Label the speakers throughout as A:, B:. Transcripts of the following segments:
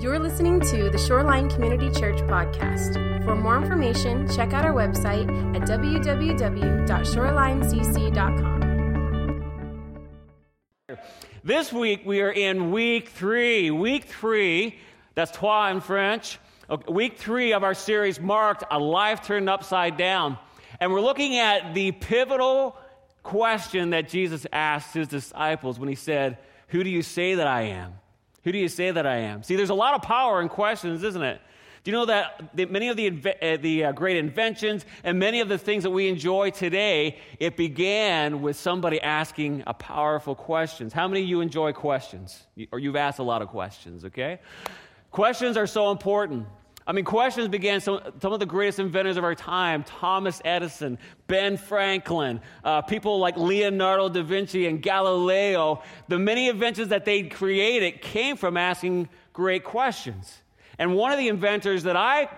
A: You're listening to the Shoreline Community Church podcast. For more information, check out our website at www.shorelinecc.com.
B: This week we are in week three. Week three, that's trois in French. Week three of our series marked A Life Turned Upside Down. And we're looking at the pivotal question that Jesus asked his disciples when he said, Who do you say that I am? Who do you say that I am? See, there's a lot of power in questions, isn't it? Do you know that many of the, uh, the uh, great inventions and many of the things that we enjoy today, it began with somebody asking a powerful questions. How many of you enjoy questions? Or you've asked a lot of questions, okay? Questions are so important. I mean, questions began some, some of the greatest inventors of our time Thomas Edison, Ben Franklin, uh, people like Leonardo da Vinci and Galileo. The many inventions that they created came from asking great questions. And one of the inventors that I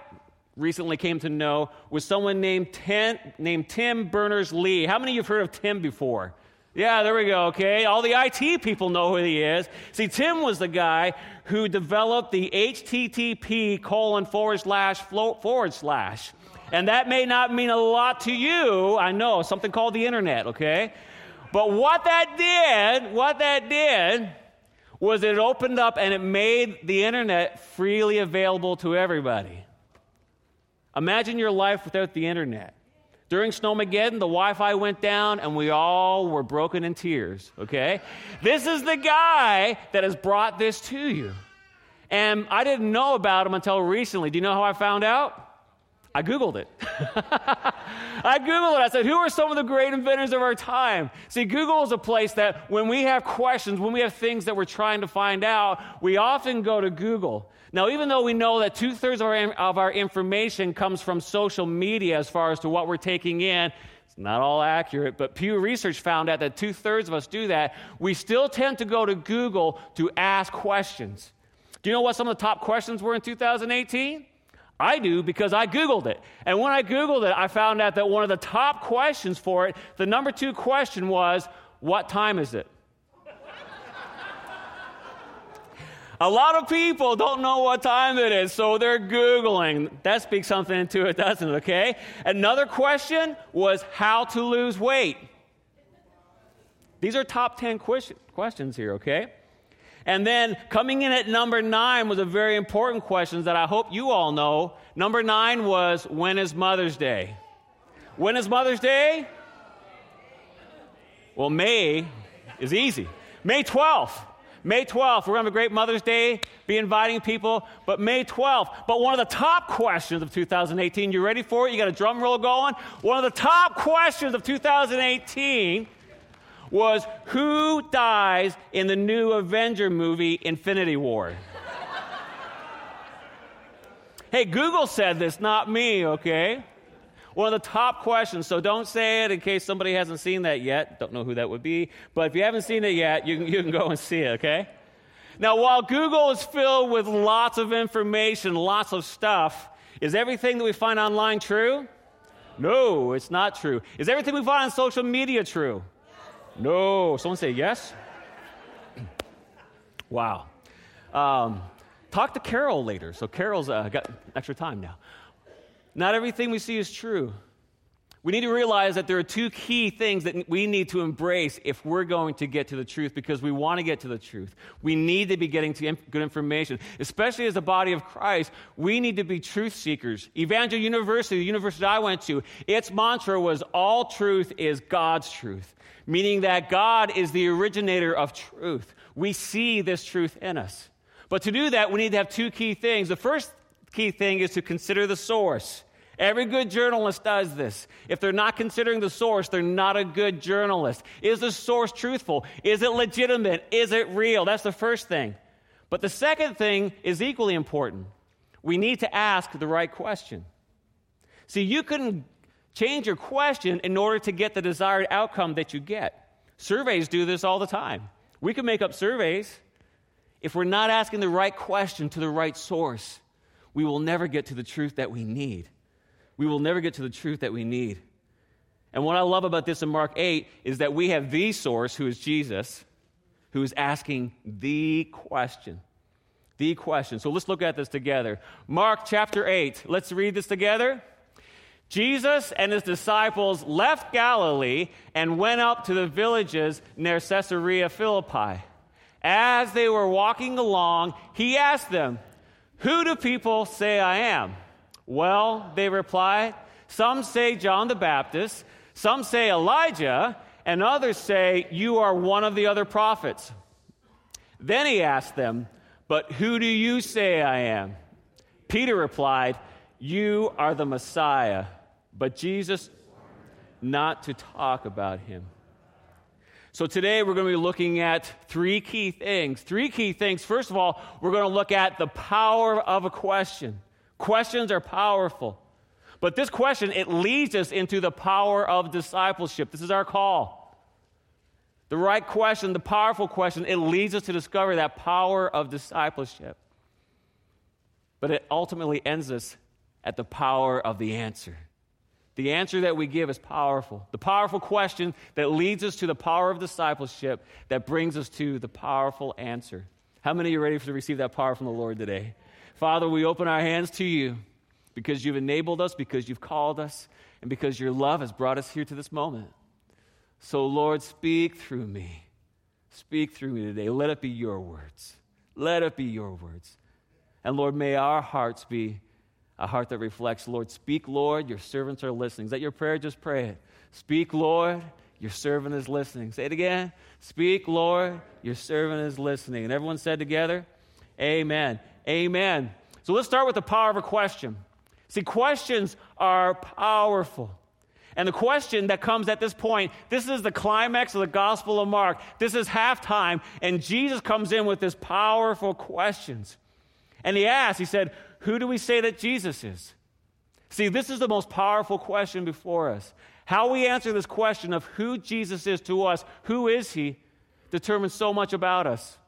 B: recently came to know was someone named, Tim, named Tim Berners Lee. How many of you have heard of Tim before? Yeah, there we go, okay? All the IT people know who he is. See, Tim was the guy who developed the HTTP colon forward slash float forward slash. And that may not mean a lot to you, I know, something called the internet, okay? But what that did, what that did was it opened up and it made the internet freely available to everybody. Imagine your life without the internet. During Snowmageddon, the Wi Fi went down and we all were broken in tears, okay? this is the guy that has brought this to you. And I didn't know about him until recently. Do you know how I found out? I Googled it. I Googled it. I said, Who are some of the great inventors of our time? See, Google is a place that when we have questions, when we have things that we're trying to find out, we often go to Google. Now, even though we know that two thirds of our, of our information comes from social media as far as to what we're taking in, it's not all accurate, but Pew Research found out that two thirds of us do that. We still tend to go to Google to ask questions. Do you know what some of the top questions were in 2018? I do because I Googled it. And when I Googled it, I found out that one of the top questions for it, the number two question was, What time is it? A lot of people don't know what time it is, so they're Googling. That speaks something into it, doesn't it? Okay? Another question was how to lose weight. These are top 10 questions here, okay? And then coming in at number nine was a very important question that I hope you all know. Number nine was when is Mother's Day? When is Mother's Day? Well, May is easy. May 12th. May 12th, we're going to have a great Mother's Day, be inviting people, but May 12th. But one of the top questions of 2018, you ready for it? You got a drum roll going? One of the top questions of 2018 was who dies in the new Avenger movie, Infinity War? hey, Google said this, not me, okay? One of the top questions, so don't say it in case somebody hasn't seen that yet. Don't know who that would be, but if you haven't seen it yet, you can, you can go and see it, okay? Now, while Google is filled with lots of information, lots of stuff, is everything that we find online true? No, it's not true. Is everything we find on social media true? No. Someone say yes? wow. Um, talk to Carol later. So Carol's uh, got extra time now. Not everything we see is true. We need to realize that there are two key things that we need to embrace if we're going to get to the truth because we want to get to the truth. We need to be getting to good information. Especially as the body of Christ, we need to be truth seekers. Evangel University, the university I went to, its mantra was all truth is God's truth, meaning that God is the originator of truth. We see this truth in us. But to do that, we need to have two key things. The first key thing is to consider the source. Every good journalist does this. If they're not considering the source, they're not a good journalist. Is the source truthful? Is it legitimate? Is it real? That's the first thing. But the second thing is equally important. We need to ask the right question. See, you can change your question in order to get the desired outcome that you get. Surveys do this all the time. We can make up surveys. If we're not asking the right question to the right source, we will never get to the truth that we need. We will never get to the truth that we need. And what I love about this in Mark 8 is that we have the source, who is Jesus, who is asking the question. The question. So let's look at this together. Mark chapter 8. Let's read this together. Jesus and his disciples left Galilee and went up to the villages near Caesarea Philippi. As they were walking along, he asked them, Who do people say I am? Well, they replied, Some say John the Baptist, some say Elijah, and others say you are one of the other prophets. Then he asked them, But who do you say I am? Peter replied, You are the Messiah. But Jesus, not to talk about him. So today we're going to be looking at three key things. Three key things. First of all, we're going to look at the power of a question. Questions are powerful. But this question, it leads us into the power of discipleship. This is our call. The right question, the powerful question, it leads us to discover that power of discipleship. But it ultimately ends us at the power of the answer. The answer that we give is powerful. The powerful question that leads us to the power of discipleship that brings us to the powerful answer. How many are ready to receive that power from the Lord today? Father, we open our hands to you because you've enabled us, because you've called us, and because your love has brought us here to this moment. So, Lord, speak through me. Speak through me today. Let it be your words. Let it be your words. And Lord, may our hearts be a heart that reflects, Lord, speak, Lord, your servants are listening. Is that your prayer? Just pray it. Speak, Lord, your servant is listening. Say it again. Speak, Lord, your servant is listening. And everyone said together, Amen. Amen. So let's start with the power of a question. See, questions are powerful. And the question that comes at this point this is the climax of the Gospel of Mark. This is halftime, and Jesus comes in with this powerful questions. And he asks, he said, who do we say that Jesus is? See, this is the most powerful question before us. How we answer this question of who Jesus is to us, who is he, determines so much about us.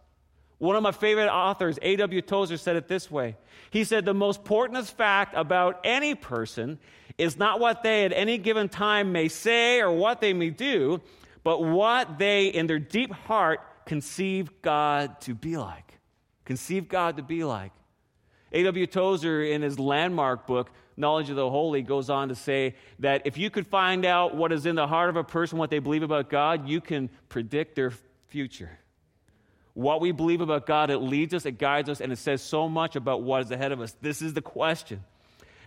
B: One of my favorite authors, A.W. Tozer, said it this way. He said, The most important fact about any person is not what they at any given time may say or what they may do, but what they in their deep heart conceive God to be like. Conceive God to be like. A.W. Tozer, in his landmark book, Knowledge of the Holy, goes on to say that if you could find out what is in the heart of a person, what they believe about God, you can predict their future. What we believe about God, it leads us, it guides us, and it says so much about what is ahead of us. This is the question.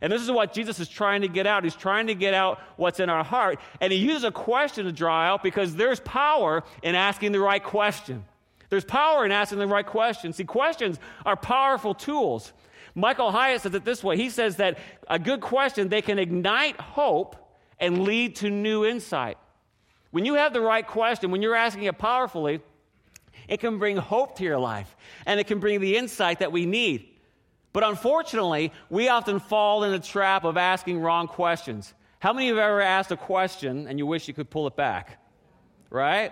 B: And this is what Jesus is trying to get out. He's trying to get out what's in our heart. And he uses a question to draw out because there's power in asking the right question. There's power in asking the right question. See, questions are powerful tools. Michael Hyatt says it this way he says that a good question, they can ignite hope and lead to new insight. When you have the right question, when you're asking it powerfully, it can bring hope to your life and it can bring the insight that we need. But unfortunately, we often fall in the trap of asking wrong questions. How many of you have ever asked a question and you wish you could pull it back? Right?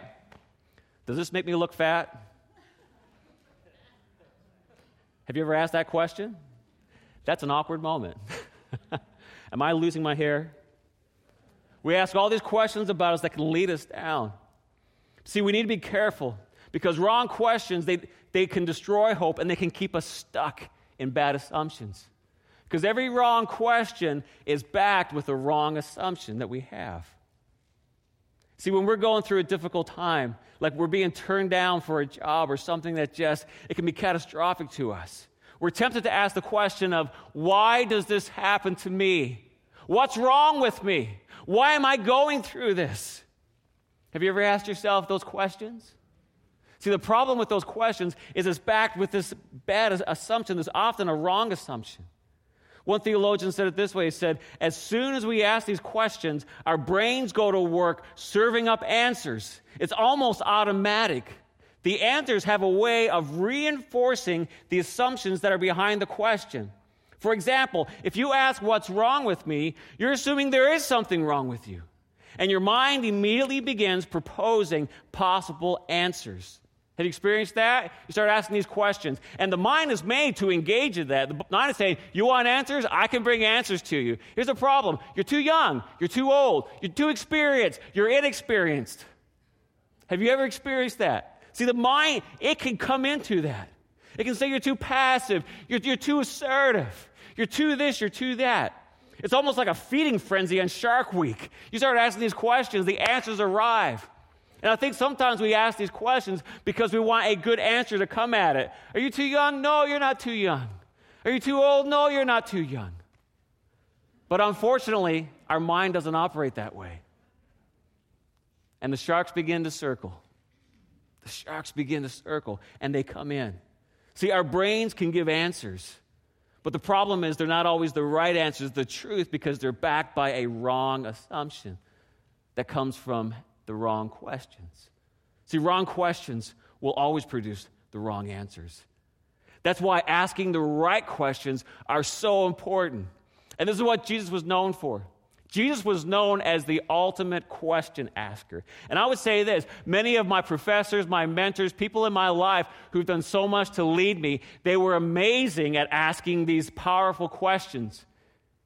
B: Does this make me look fat? Have you ever asked that question? That's an awkward moment. Am I losing my hair? We ask all these questions about us that can lead us down. See, we need to be careful because wrong questions, they, they can destroy hope and they can keep us stuck in bad assumptions. Because every wrong question is backed with a wrong assumption that we have. See, when we're going through a difficult time, like we're being turned down for a job or something that just, it can be catastrophic to us. We're tempted to ask the question of, why does this happen to me? What's wrong with me? Why am I going through this? Have you ever asked yourself those questions? See, the problem with those questions is it's backed with this bad assumption. There's often a wrong assumption. One theologian said it this way He said, As soon as we ask these questions, our brains go to work serving up answers. It's almost automatic. The answers have a way of reinforcing the assumptions that are behind the question. For example, if you ask what's wrong with me, you're assuming there is something wrong with you. And your mind immediately begins proposing possible answers. Have you experienced that? You start asking these questions. And the mind is made to engage in that. The mind is saying, You want answers? I can bring answers to you. Here's the problem you're too young, you're too old, you're too experienced, you're inexperienced. Have you ever experienced that? See, the mind, it can come into that. It can say you're too passive, you're, you're too assertive, you're too this, you're too that. It's almost like a feeding frenzy on Shark Week. You start asking these questions, the answers arrive. And I think sometimes we ask these questions because we want a good answer to come at it. Are you too young? No, you're not too young. Are you too old? No, you're not too young. But unfortunately, our mind doesn't operate that way. And the sharks begin to circle. The sharks begin to circle and they come in. See, our brains can give answers, but the problem is they're not always the right answers, the truth, because they're backed by a wrong assumption that comes from the wrong questions. See, wrong questions will always produce the wrong answers. That's why asking the right questions are so important. And this is what Jesus was known for. Jesus was known as the ultimate question asker. And I would say this many of my professors, my mentors, people in my life who've done so much to lead me, they were amazing at asking these powerful questions.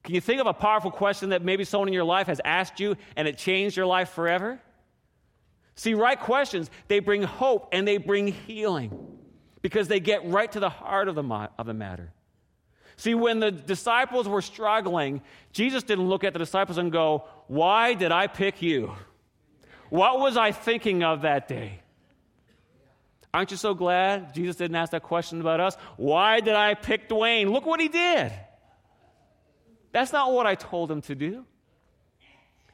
B: Can you think of a powerful question that maybe someone in your life has asked you and it changed your life forever? See, right questions, they bring hope and they bring healing because they get right to the heart of the, of the matter. See, when the disciples were struggling, Jesus didn't look at the disciples and go, Why did I pick you? What was I thinking of that day? Aren't you so glad Jesus didn't ask that question about us? Why did I pick Dwayne? Look what he did. That's not what I told him to do.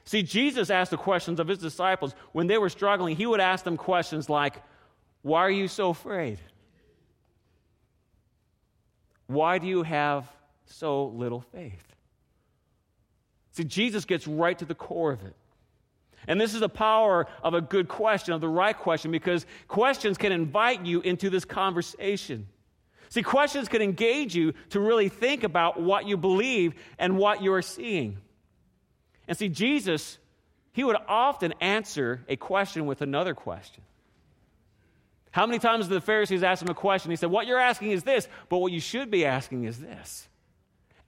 B: See, Jesus asked the questions of his disciples when they were struggling. He would ask them questions like, Why are you so afraid? Why do you have so little faith? See, Jesus gets right to the core of it. And this is the power of a good question, of the right question, because questions can invite you into this conversation. See, questions can engage you to really think about what you believe and what you are seeing. And see, Jesus, he would often answer a question with another question. How many times did the Pharisees ask him a question? He said, What you're asking is this, but what you should be asking is this.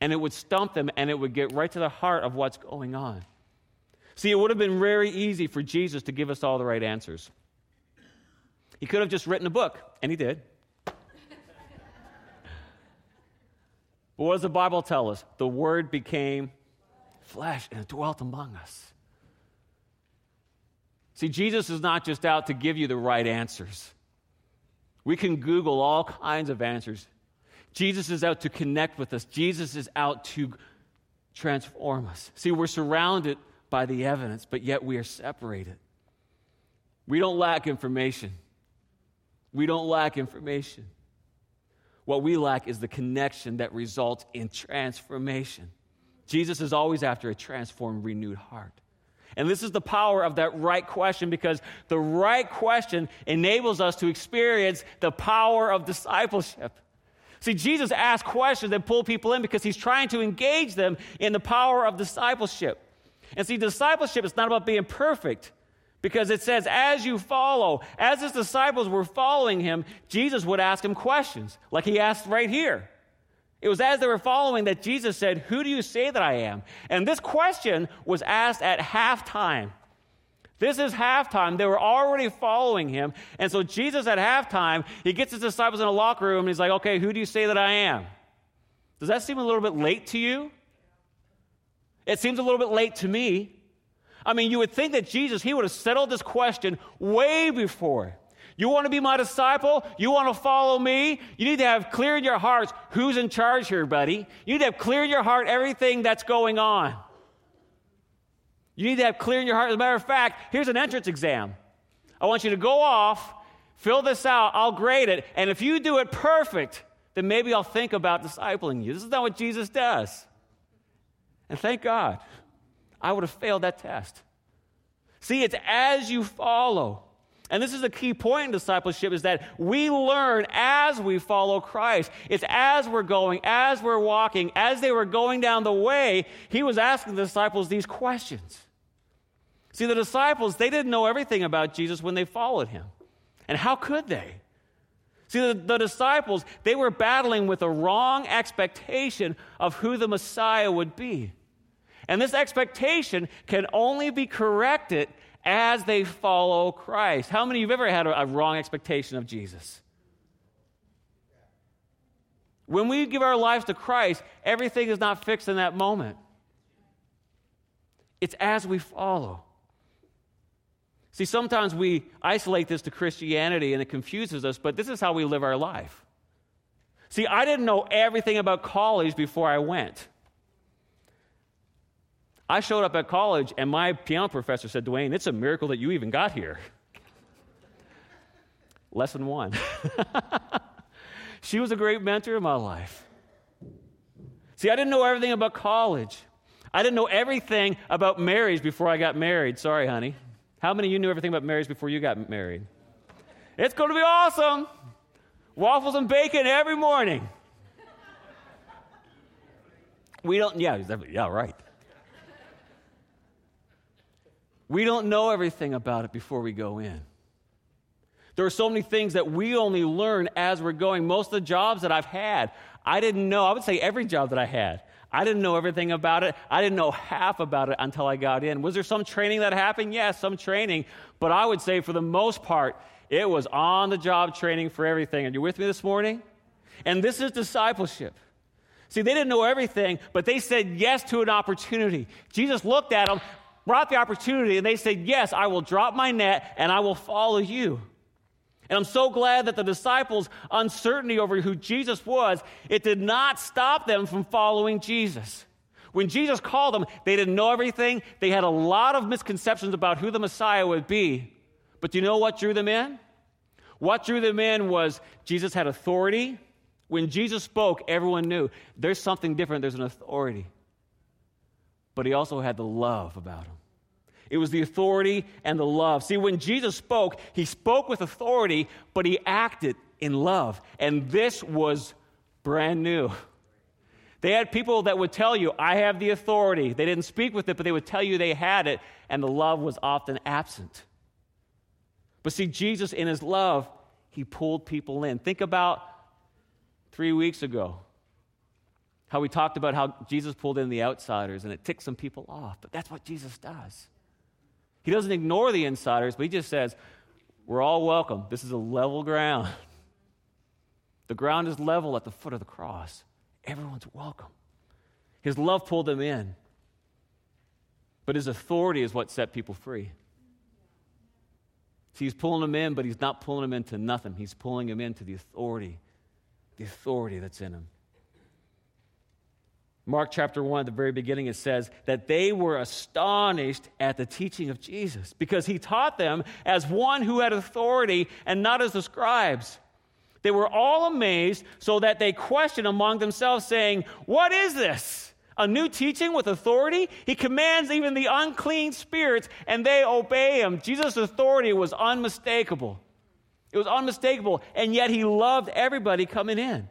B: And it would stump them and it would get right to the heart of what's going on. See, it would have been very easy for Jesus to give us all the right answers. He could have just written a book, and he did. but what does the Bible tell us? The Word became flesh and dwelt among us. See, Jesus is not just out to give you the right answers. We can Google all kinds of answers. Jesus is out to connect with us, Jesus is out to transform us. See, we're surrounded by the evidence, but yet we are separated. We don't lack information. We don't lack information. What we lack is the connection that results in transformation. Jesus is always after a transformed, renewed heart. And this is the power of that right question because the right question enables us to experience the power of discipleship. See, Jesus asks questions that pull people in because he's trying to engage them in the power of discipleship. And see, discipleship is not about being perfect because it says, as you follow, as his disciples were following him, Jesus would ask him questions, like he asked right here. It was as they were following that Jesus said, Who do you say that I am? And this question was asked at halftime. This is halftime. They were already following him. And so Jesus at halftime, he gets his disciples in a locker room and he's like, Okay, who do you say that I am? Does that seem a little bit late to you? It seems a little bit late to me. I mean, you would think that Jesus, he would have settled this question way before. You want to be my disciple? You want to follow me? You need to have clear in your hearts who's in charge here, buddy. You need to have clear in your heart everything that's going on. You need to have clear in your heart. As a matter of fact, here's an entrance exam. I want you to go off, fill this out, I'll grade it, and if you do it perfect, then maybe I'll think about discipling you. This is not what Jesus does. And thank God, I would have failed that test. See, it's as you follow. And this is a key point in discipleship is that we learn as we follow Christ. It's as we're going, as we're walking, as they were going down the way, he was asking the disciples these questions. See, the disciples, they didn't know everything about Jesus when they followed him. And how could they? See, the, the, disciples, they were battling with a wrong expectation of who the Messiah would be. And this expectation can only be corrected as they follow Christ. How many of you have ever had a, a wrong expectation of Jesus? When we give our lives to Christ, everything is not fixed in that moment. It's as we follow. See, sometimes we isolate this to Christianity and it confuses us, but this is how we live our life. See, I didn't know everything about college before I went. I showed up at college and my piano professor said, Dwayne, it's a miracle that you even got here. Lesson one. she was a great mentor in my life. See, I didn't know everything about college. I didn't know everything about marriage before I got married. Sorry, honey. How many of you knew everything about marriage before you got married? It's going to be awesome. Waffles and bacon every morning. We don't, yeah, yeah, right. We don't know everything about it before we go in. There are so many things that we only learn as we're going. Most of the jobs that I've had, I didn't know. I would say every job that I had. I didn't know everything about it. I didn't know half about it until I got in. Was there some training that happened? Yes, some training. But I would say for the most part, it was on the job training for everything. Are you with me this morning? And this is discipleship. See, they didn't know everything, but they said yes to an opportunity. Jesus looked at them, brought the opportunity, and they said, Yes, I will drop my net and I will follow you. And I'm so glad that the disciples' uncertainty over who Jesus was, it did not stop them from following Jesus. When Jesus called them, they didn't know everything. They had a lot of misconceptions about who the Messiah would be. But do you know what drew them in? What drew them in was Jesus had authority. When Jesus spoke, everyone knew there's something different, there's an authority. But he also had the love about him. It was the authority and the love. See, when Jesus spoke, he spoke with authority, but he acted in love. And this was brand new. They had people that would tell you, I have the authority. They didn't speak with it, but they would tell you they had it, and the love was often absent. But see, Jesus, in his love, he pulled people in. Think about three weeks ago how we talked about how Jesus pulled in the outsiders and it ticked some people off. But that's what Jesus does. He doesn't ignore the insiders, but he just says, We're all welcome. This is a level ground. The ground is level at the foot of the cross. Everyone's welcome. His love pulled them in, but his authority is what set people free. See, he's pulling them in, but he's not pulling them into nothing. He's pulling them into the authority, the authority that's in him. Mark chapter 1, at the very beginning, it says that they were astonished at the teaching of Jesus because he taught them as one who had authority and not as the scribes. They were all amazed so that they questioned among themselves, saying, What is this? a new teaching with authority. He commands even the unclean spirits, and they obey him. Jesus' authority was unmistakable. It was unmistakable, and yet he loved everybody coming in.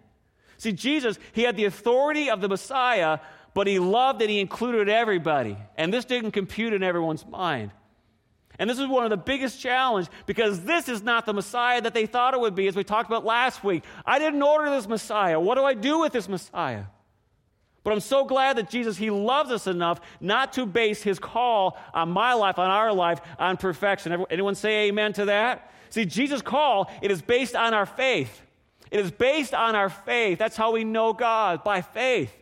B: See, Jesus, he had the authority of the Messiah, but he loved and he included everybody. And this didn't compute in everyone's mind. And this is one of the biggest challenges because this is not the Messiah that they thought it would be, as we talked about last week. I didn't order this Messiah. What do I do with this Messiah? But I'm so glad that Jesus, He loves us enough not to base His call on my life, on our life, on perfection. Anyone say amen to that? See, Jesus' call, it is based on our faith. It is based on our faith. That's how we know God, by faith.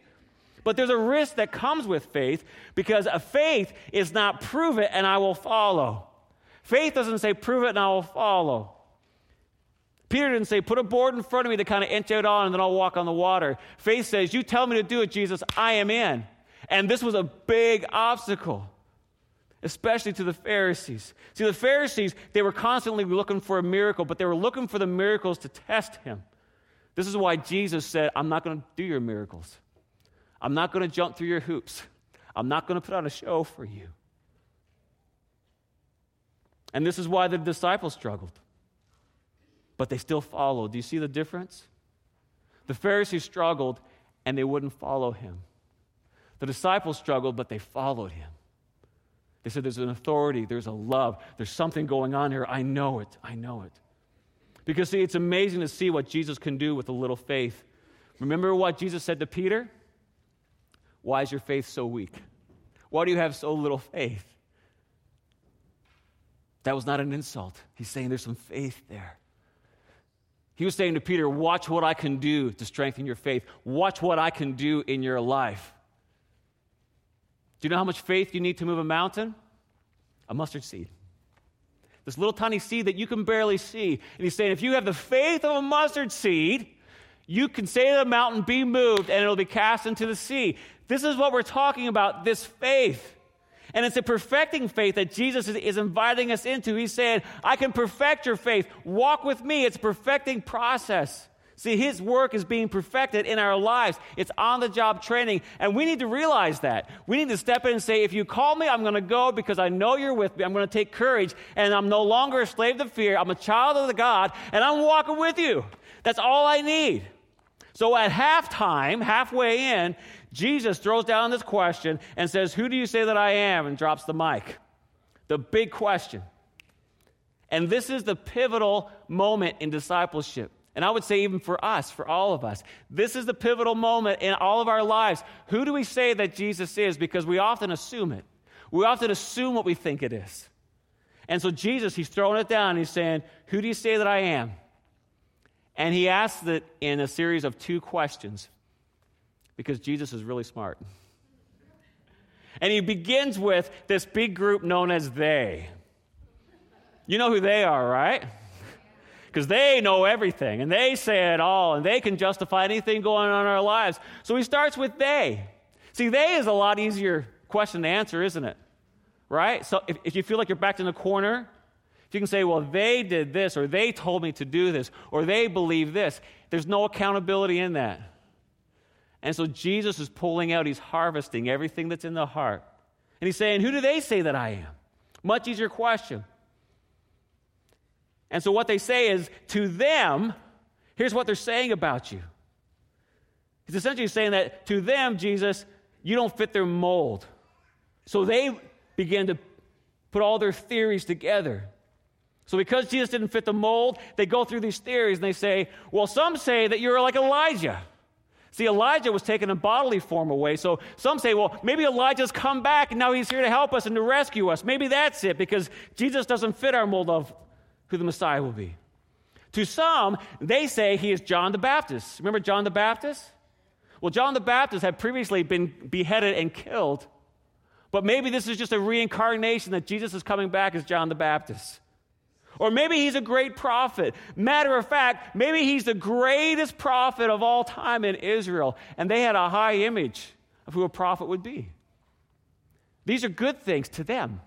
B: But there's a risk that comes with faith because a faith is not prove it and I will follow. Faith doesn't say prove it and I will follow. Peter didn't say, put a board in front of me to kind of inch out on and then I'll walk on the water. Faith says, you tell me to do it, Jesus, I am in. And this was a big obstacle, especially to the Pharisees. See, the Pharisees, they were constantly looking for a miracle, but they were looking for the miracles to test him. This is why Jesus said, I'm not going to do your miracles. I'm not going to jump through your hoops. I'm not going to put on a show for you. And this is why the disciples struggled but they still followed. Do you see the difference? The Pharisees struggled and they wouldn't follow him. The disciples struggled, but they followed him. They said, There's an authority, there's a love, there's something going on here. I know it, I know it. Because, see, it's amazing to see what Jesus can do with a little faith. Remember what Jesus said to Peter? Why is your faith so weak? Why do you have so little faith? That was not an insult. He's saying there's some faith there. He was saying to Peter, Watch what I can do to strengthen your faith. Watch what I can do in your life. Do you know how much faith you need to move a mountain? A mustard seed. This little tiny seed that you can barely see. And he's saying, if you have the faith of a mustard seed, you can say to the mountain, Be moved, and it'll be cast into the sea. This is what we're talking about this faith. And it's a perfecting faith that Jesus is, inviting us into. He's saying, I can perfect your faith. Walk with me. It's a perfecting process. See, his work is being perfected in our lives. It's on the job training. And we need to realize that. We need to step in and say, if you call me, I'm going to go because I know you're with me. I'm going to take courage. And I'm no longer a slave to fear. I'm a child of the God, and I'm walking with you. That's all I need. So at halftime, halfway in, Jesus throws down this question and says, Who do you say that I am? and drops the mic. The big question. And this is the pivotal moment in discipleship. And I would say, even for us, for all of us, this is the pivotal moment in all of our lives. Who do we say that Jesus is? Because we often assume it. We often assume what we think it is. And so, Jesus, he's throwing it down. He's saying, Who do you say that I am? And he asks it in a series of two questions because Jesus is really smart. And he begins with this big group known as they. You know who they are, right? Because they know everything and they say it all and they can justify anything going on in our lives. So he starts with they. See, they is a lot easier question to answer, isn't it? Right? So if, if you feel like you're backed in a corner, if you can say, well, they did this, or they told me to do this, or they believe this, there's no accountability in that. And so Jesus is pulling out, he's harvesting everything that's in the heart. And he's saying, Who do they say that I am? Much easier question. And so what they say is, to them, here's what they're saying about you. He's essentially saying that to them, Jesus, you don't fit their mold. So they begin to put all their theories together. So, because Jesus didn't fit the mold, they go through these theories and they say, well, some say that you're like Elijah. See, Elijah was taken in bodily form away. So some say, well, maybe Elijah's come back and now he's here to help us and to rescue us. Maybe that's it because Jesus doesn't fit our mold of who the Messiah will be. To some, they say he is John the Baptist. Remember John the Baptist? Well, John the Baptist had previously been beheaded and killed, but maybe this is just a reincarnation that Jesus is coming back as John the Baptist. Or maybe he's a great prophet. Matter of fact, maybe he's the greatest prophet of all time in Israel, and they had a high image of who a prophet would be. These are good things to them.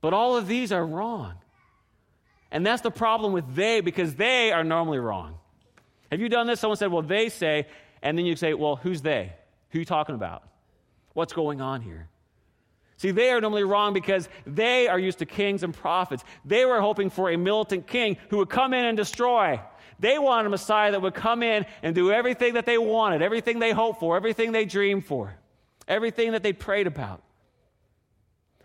B: But all of these are wrong. And that's the problem with they, because they are normally wrong. Have you done this? Someone said, well, they say, and then you say, well, who's they? Who are you talking about? What's going on here? See, they are normally wrong because they are used to kings and prophets. They were hoping for a militant king who would come in and destroy. They wanted a Messiah that would come in and do everything that they wanted, everything they hoped for, everything they dreamed for, everything that they prayed about.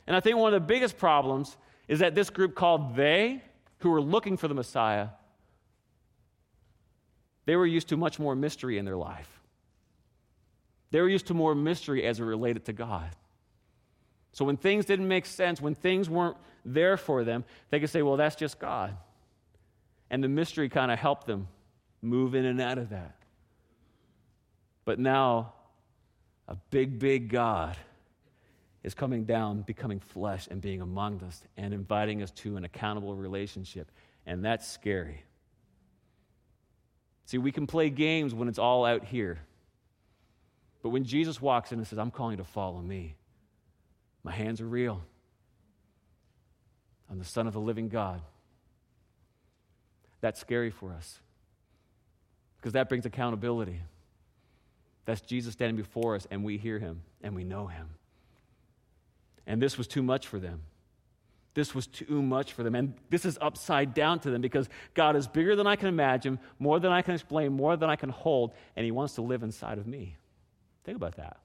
B: And I think one of the biggest problems is that this group called they, who were looking for the Messiah, they were used to much more mystery in their life. They were used to more mystery as it related to God. So when things didn't make sense, when things weren't there for them, they could say, well, that's just God. And the mystery kind of helped them move in and out of that. But now, a big, big God is coming down, becoming flesh, and being among us, and inviting us to an accountable relationship. And that's scary. See, we can play games when it's all out here. But when Jesus walks in and says, I'm calling you to follow me, my hands are real. I'm the Son of the living God. That's scary for us because that brings accountability. That's Jesus standing before us, and we hear him and we know him. And this was too much for them. This was too much for them. And this is upside down to them because God is bigger than I can imagine, more than I can explain, more than I can hold, and He wants to live inside of me. Think about that.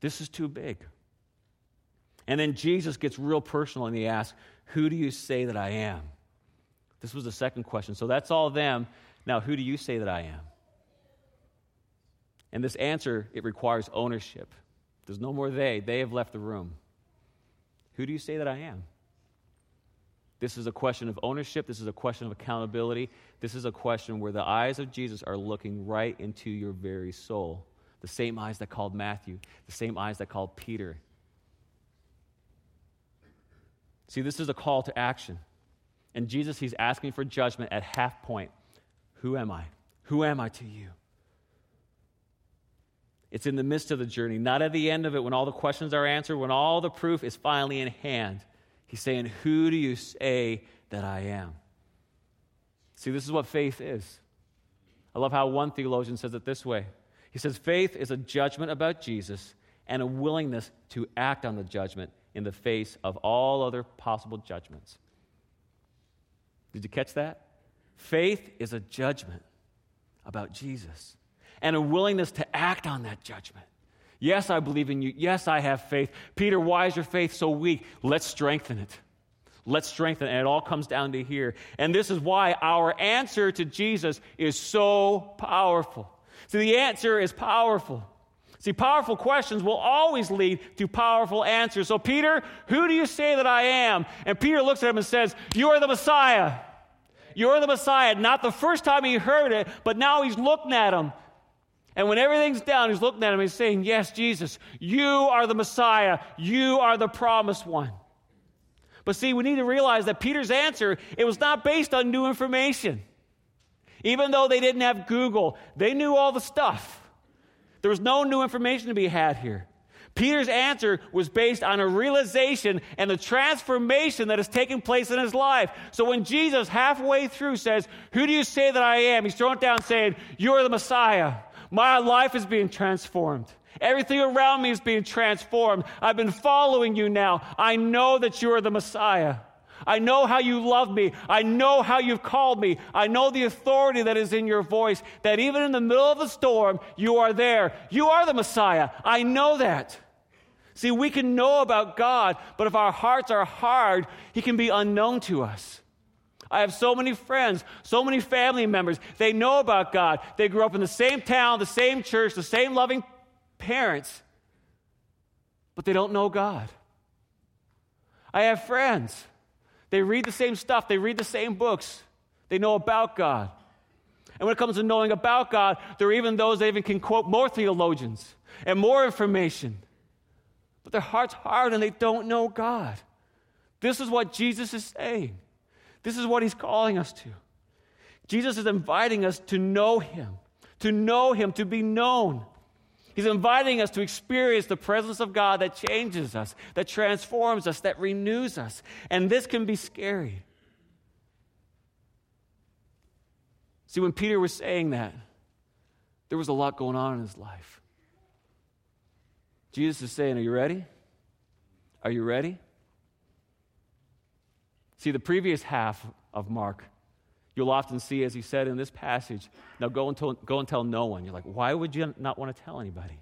B: This is too big. And then Jesus gets real personal and he asks, Who do you say that I am? This was the second question. So that's all them. Now, who do you say that I am? And this answer, it requires ownership. There's no more they. They have left the room. Who do you say that I am? This is a question of ownership. This is a question of accountability. This is a question where the eyes of Jesus are looking right into your very soul. The same eyes that called Matthew, the same eyes that called Peter. See, this is a call to action. And Jesus, he's asking for judgment at half point. Who am I? Who am I to you? It's in the midst of the journey, not at the end of it when all the questions are answered, when all the proof is finally in hand. He's saying, Who do you say that I am? See, this is what faith is. I love how one theologian says it this way He says, Faith is a judgment about Jesus and a willingness to act on the judgment in the face of all other possible judgments. Did you catch that? Faith is a judgment about Jesus and a willingness to act on that judgment. Yes, I believe in you. Yes, I have faith. Peter, why is your faith so weak? Let's strengthen it. Let's strengthen it. And it all comes down to here. And this is why our answer to Jesus is so powerful. See, the answer is powerful. See, powerful questions will always lead to powerful answers. So, Peter, who do you say that I am? And Peter looks at him and says, You are the Messiah. You're the Messiah. Not the first time he heard it, but now he's looking at him. And when everything's down, he's looking at him and saying, Yes, Jesus, you are the Messiah. You are the promised one. But see, we need to realize that Peter's answer, it was not based on new information. Even though they didn't have Google, they knew all the stuff. There was no new information to be had here. Peter's answer was based on a realization and the transformation that has taken place in his life. So when Jesus, halfway through, says, Who do you say that I am? He's throwing it down saying, You're the Messiah. My life is being transformed. Everything around me is being transformed. I've been following you now. I know that you are the Messiah. I know how you love me. I know how you've called me. I know the authority that is in your voice, that even in the middle of a storm, you are there. You are the Messiah. I know that. See, we can know about God, but if our hearts are hard, He can be unknown to us. I have so many friends, so many family members. They know about God. They grew up in the same town, the same church, the same loving parents, but they don't know God. I have friends they read the same stuff, they read the same books, they know about God. And when it comes to knowing about God, there are even those that even can quote more theologians and more information. But their heart's hard and they don't know God. This is what Jesus is saying. This is what he's calling us to. Jesus is inviting us to know him, to know him, to be known. He's inviting us to experience the presence of God that changes us, that transforms us, that renews us. And this can be scary. See, when Peter was saying that, there was a lot going on in his life. Jesus is saying, Are you ready? Are you ready? See, the previous half of Mark you'll often see, as he said in this passage, now go and, tell, go and tell no one. You're like, why would you not want to tell anybody?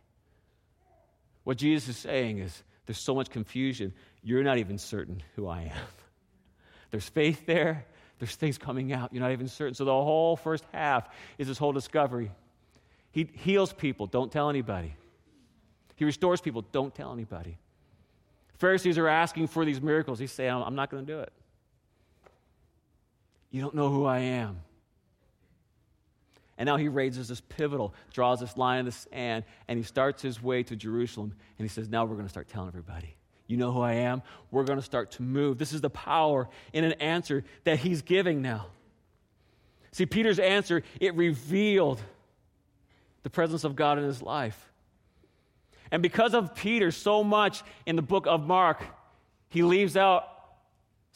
B: What Jesus is saying is, there's so much confusion, you're not even certain who I am. There's faith there, there's things coming out, you're not even certain. So the whole first half is this whole discovery. He heals people, don't tell anybody. He restores people, don't tell anybody. Pharisees are asking for these miracles. He's saying, I'm not going to do it. You don't know who I am. And now he raises this pivotal, draws this line in the sand, and he starts his way to Jerusalem. And he says, Now we're going to start telling everybody. You know who I am? We're going to start to move. This is the power in an answer that he's giving now. See, Peter's answer, it revealed the presence of God in his life. And because of Peter, so much in the book of Mark, he leaves out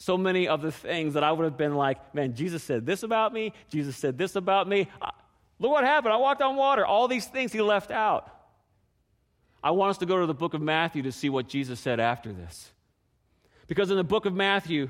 B: so many of the things that I would have been like, man, Jesus said this about me. Jesus said this about me. Look what happened. I walked on water. All these things he left out. I want us to go to the book of Matthew to see what Jesus said after this. Because in the book of Matthew,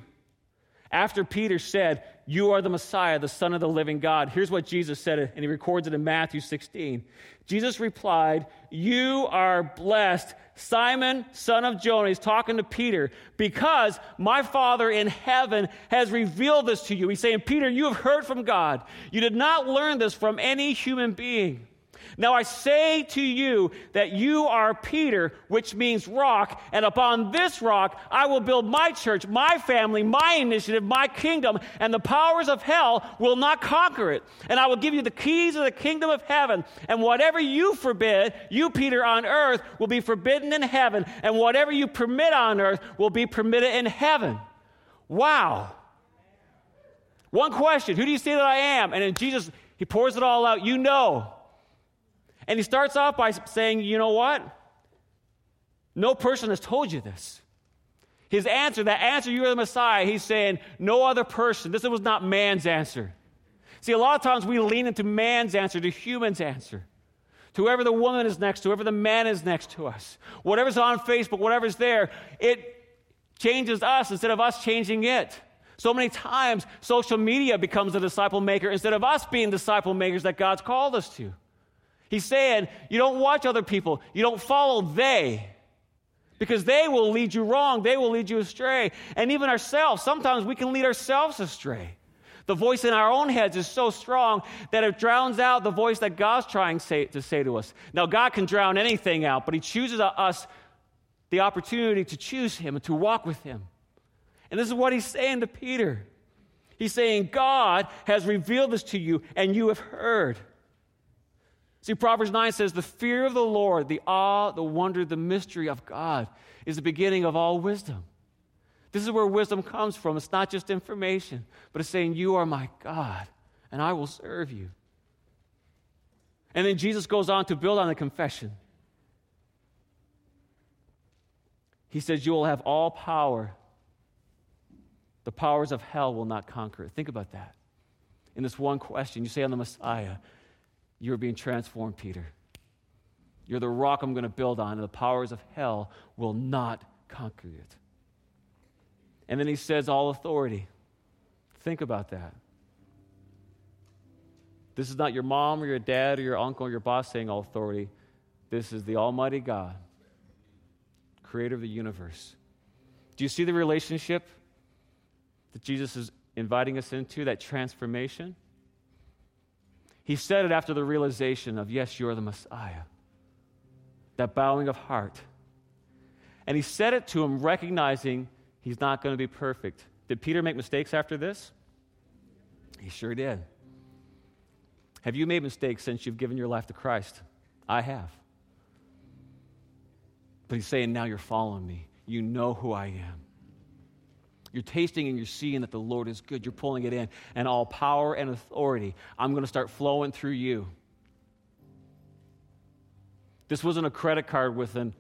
B: after Peter said, You are the Messiah, the Son of the living God, here's what Jesus said, and he records it in Matthew 16. Jesus replied, You are blessed Simon, son of Jonah, he's talking to Peter, because my Father in heaven has revealed this to you. He's saying, Peter, you have heard from God. You did not learn this from any human being. Now I say to you that you are Peter, which means rock, and upon this rock I will build my church, my family, my initiative, my kingdom, and the powers of hell will not conquer it. And I will give you the keys of the kingdom of heaven. And whatever you forbid, you, Peter, on earth, will be forbidden in heaven, and whatever you permit on earth will be permitted in heaven. Wow. One question Who do you say that I am? And then Jesus, he pours it all out. You know. And he starts off by saying, You know what? No person has told you this. His answer, that answer, you are the Messiah, he's saying, No other person. This was not man's answer. See, a lot of times we lean into man's answer, to human's answer. To whoever the woman is next to, whoever the man is next to us. Whatever's on Facebook, whatever's there, it changes us instead of us changing it. So many times, social media becomes a disciple maker instead of us being disciple makers that God's called us to. He's saying, you don't watch other people, you don't follow they. Because they will lead you wrong, they will lead you astray. And even ourselves, sometimes we can lead ourselves astray. The voice in our own heads is so strong that it drowns out the voice that God's trying to say to us. Now, God can drown anything out, but He chooses us the opportunity to choose Him and to walk with Him. And this is what He's saying to Peter. He's saying, God has revealed this to you, and you have heard. See, Proverbs 9 says, The fear of the Lord, the awe, the wonder, the mystery of God is the beginning of all wisdom. This is where wisdom comes from. It's not just information, but it's saying, You are my God, and I will serve you. And then Jesus goes on to build on the confession. He says, You will have all power. The powers of hell will not conquer it. Think about that. In this one question, you say on the Messiah, you're being transformed, Peter. You're the rock I'm going to build on, and the powers of hell will not conquer it. And then he says, All authority. Think about that. This is not your mom or your dad or your uncle or your boss saying all authority. This is the Almighty God, creator of the universe. Do you see the relationship that Jesus is inviting us into, that transformation? He said it after the realization of, yes, you're the Messiah. That bowing of heart. And he said it to him, recognizing he's not going to be perfect. Did Peter make mistakes after this? He sure did. Have you made mistakes since you've given your life to Christ? I have. But he's saying, now you're following me. You know who I am. You're tasting and you're seeing that the Lord is good. You're pulling it in. And all power and authority, I'm going to start flowing through you. This wasn't a credit card with an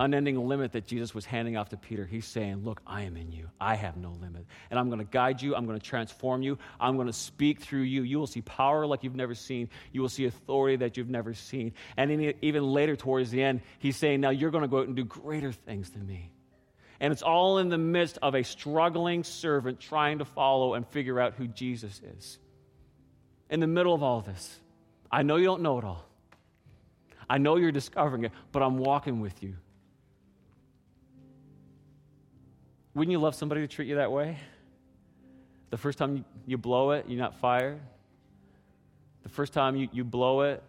B: unending limit that Jesus was handing off to Peter. He's saying, Look, I am in you. I have no limit. And I'm going to guide you. I'm going to transform you. I'm going to speak through you. You will see power like you've never seen. You will see authority that you've never seen. And even later, towards the end, he's saying, Now you're going to go out and do greater things than me. And it's all in the midst of a struggling servant trying to follow and figure out who Jesus is. In the middle of all this, I know you don't know it all. I know you're discovering it, but I'm walking with you. Wouldn't you love somebody to treat you that way? The first time you blow it, you're not fired. The first time you, you blow it,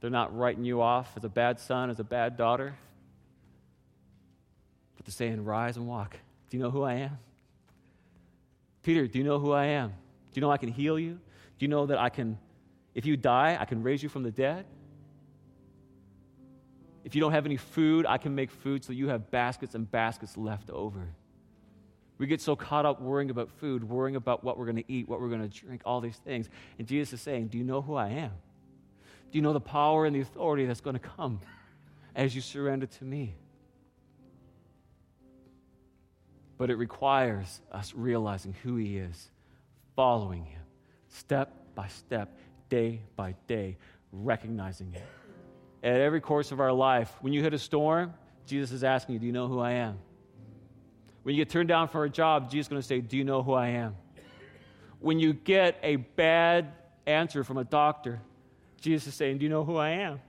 B: they're not writing you off as a bad son, as a bad daughter to saying, Rise and walk. Do you know who I am? Peter, do you know who I am? Do you know I can heal you? Do you know that I can, if you die, I can raise you from the dead? If you don't have any food, I can make food so you have baskets and baskets left over. We get so caught up worrying about food, worrying about what we're going to eat, what we're going to drink, all these things. And Jesus is saying, Do you know who I am? Do you know the power and the authority that's going to come as you surrender to me? But it requires us realizing who He is, following Him, step by step, day by day, recognizing it. At every course of our life, when you hit a storm, Jesus is asking you, Do you know who I am? When you get turned down for a job, Jesus is going to say, Do you know who I am? When you get a bad answer from a doctor, Jesus is saying, Do you know who I am?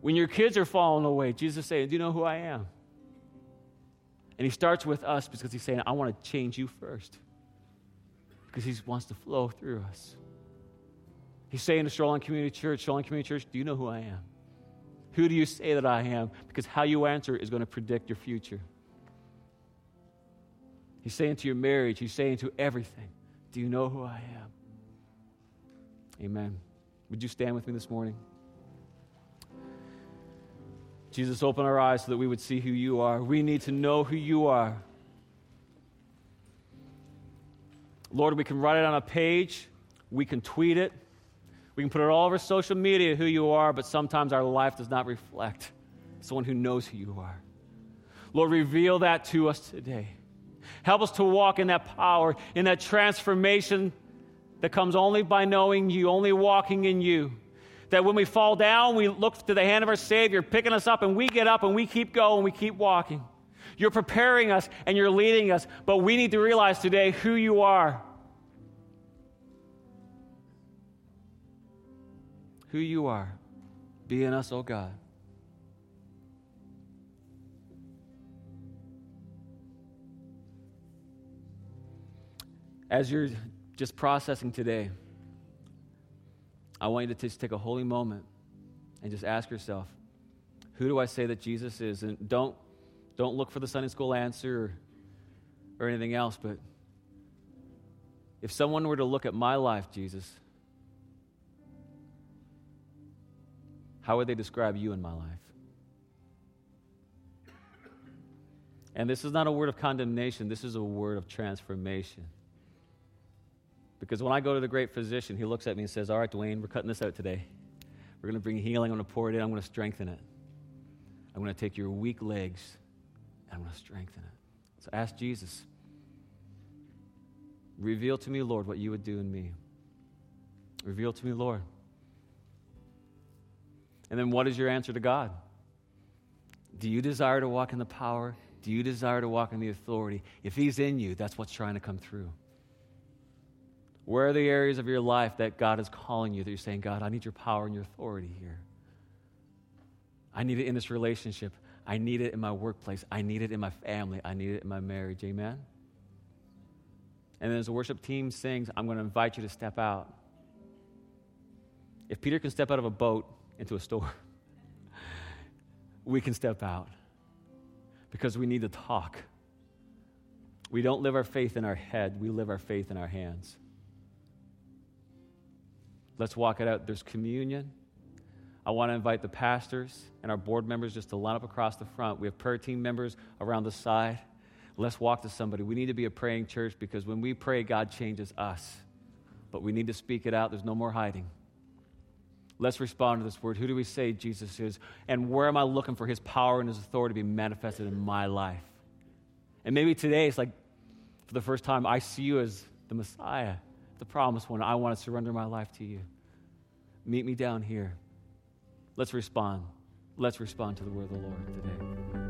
B: When your kids are falling away, Jesus is saying, Do you know who I am? And he starts with us because he's saying, I want to change you first. Because he wants to flow through us. He's saying to Shoreline Community Church, Shoreline Community Church, do you know who I am? Who do you say that I am? Because how you answer is going to predict your future. He's saying to your marriage, he's saying to everything, do you know who I am? Amen. Would you stand with me this morning? Jesus, open our eyes so that we would see who you are. We need to know who you are. Lord, we can write it on a page, we can tweet it, we can put it all over social media who you are, but sometimes our life does not reflect someone who knows who you are. Lord, reveal that to us today. Help us to walk in that power, in that transformation that comes only by knowing you, only walking in you. That when we fall down, we look to the hand of our Savior, picking us up, and we get up and we keep going, we keep walking. You're preparing us and you're leading us, but we need to realize today who you are. Who you are. Be in us, oh God. As you're just processing today, I want you to just take a holy moment and just ask yourself, who do I say that Jesus is? And don't, don't look for the Sunday school answer or, or anything else, but if someone were to look at my life, Jesus, how would they describe you in my life? And this is not a word of condemnation, this is a word of transformation. Because when I go to the great physician, he looks at me and says, All right, Dwayne, we're cutting this out today. We're going to bring healing. I'm going to pour it in. I'm going to strengthen it. I'm going to take your weak legs and I'm going to strengthen it. So ask Jesus, reveal to me, Lord, what you would do in me. Reveal to me, Lord. And then what is your answer to God? Do you desire to walk in the power? Do you desire to walk in the authority? If He's in you, that's what's trying to come through. Where are the areas of your life that God is calling you that you're saying, God, I need your power and your authority here? I need it in this relationship. I need it in my workplace. I need it in my family. I need it in my marriage. Amen? And then as the worship team sings, I'm going to invite you to step out. If Peter can step out of a boat into a store, we can step out because we need to talk. We don't live our faith in our head, we live our faith in our hands. Let's walk it out. There's communion. I want to invite the pastors and our board members just to line up across the front. We have prayer team members around the side. Let's walk to somebody. We need to be a praying church because when we pray, God changes us. But we need to speak it out. There's no more hiding. Let's respond to this word. Who do we say Jesus is? And where am I looking for his power and his authority to be manifested in my life? And maybe today it's like, for the first time, I see you as the Messiah the promised one. I want to surrender my life to you. Meet me down here. Let's respond. Let's respond to the word of the Lord today.